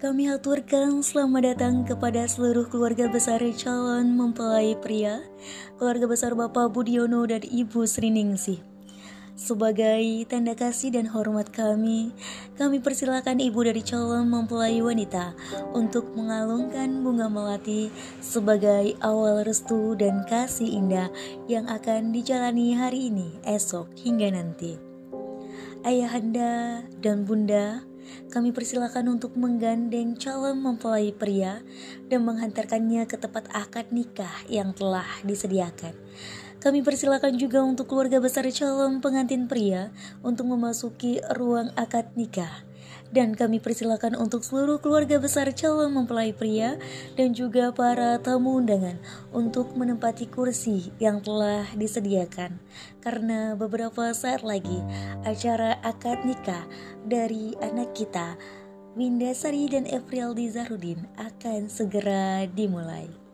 Kami aturkan selamat datang kepada seluruh keluarga besar calon mempelai pria, keluarga besar Bapak Budiono dan Ibu Sriningsih. Sebagai tanda kasih dan hormat kami, kami persilakan ibu dari calon mempelai wanita untuk mengalungkan bunga melati sebagai awal restu dan kasih indah yang akan dijalani hari ini, esok, hingga nanti. Ayahanda dan bunda, kami persilakan untuk menggandeng calon mempelai pria dan menghantarkannya ke tempat akad nikah yang telah disediakan. Kami persilakan juga untuk keluarga besar calon pengantin pria untuk memasuki ruang akad nikah. Dan kami persilakan untuk seluruh keluarga besar calon mempelai pria dan juga para tamu undangan untuk menempati kursi yang telah disediakan. Karena beberapa saat lagi acara akad nikah dari anak kita Winda Sari dan Efrialdi Zahrudin akan segera dimulai.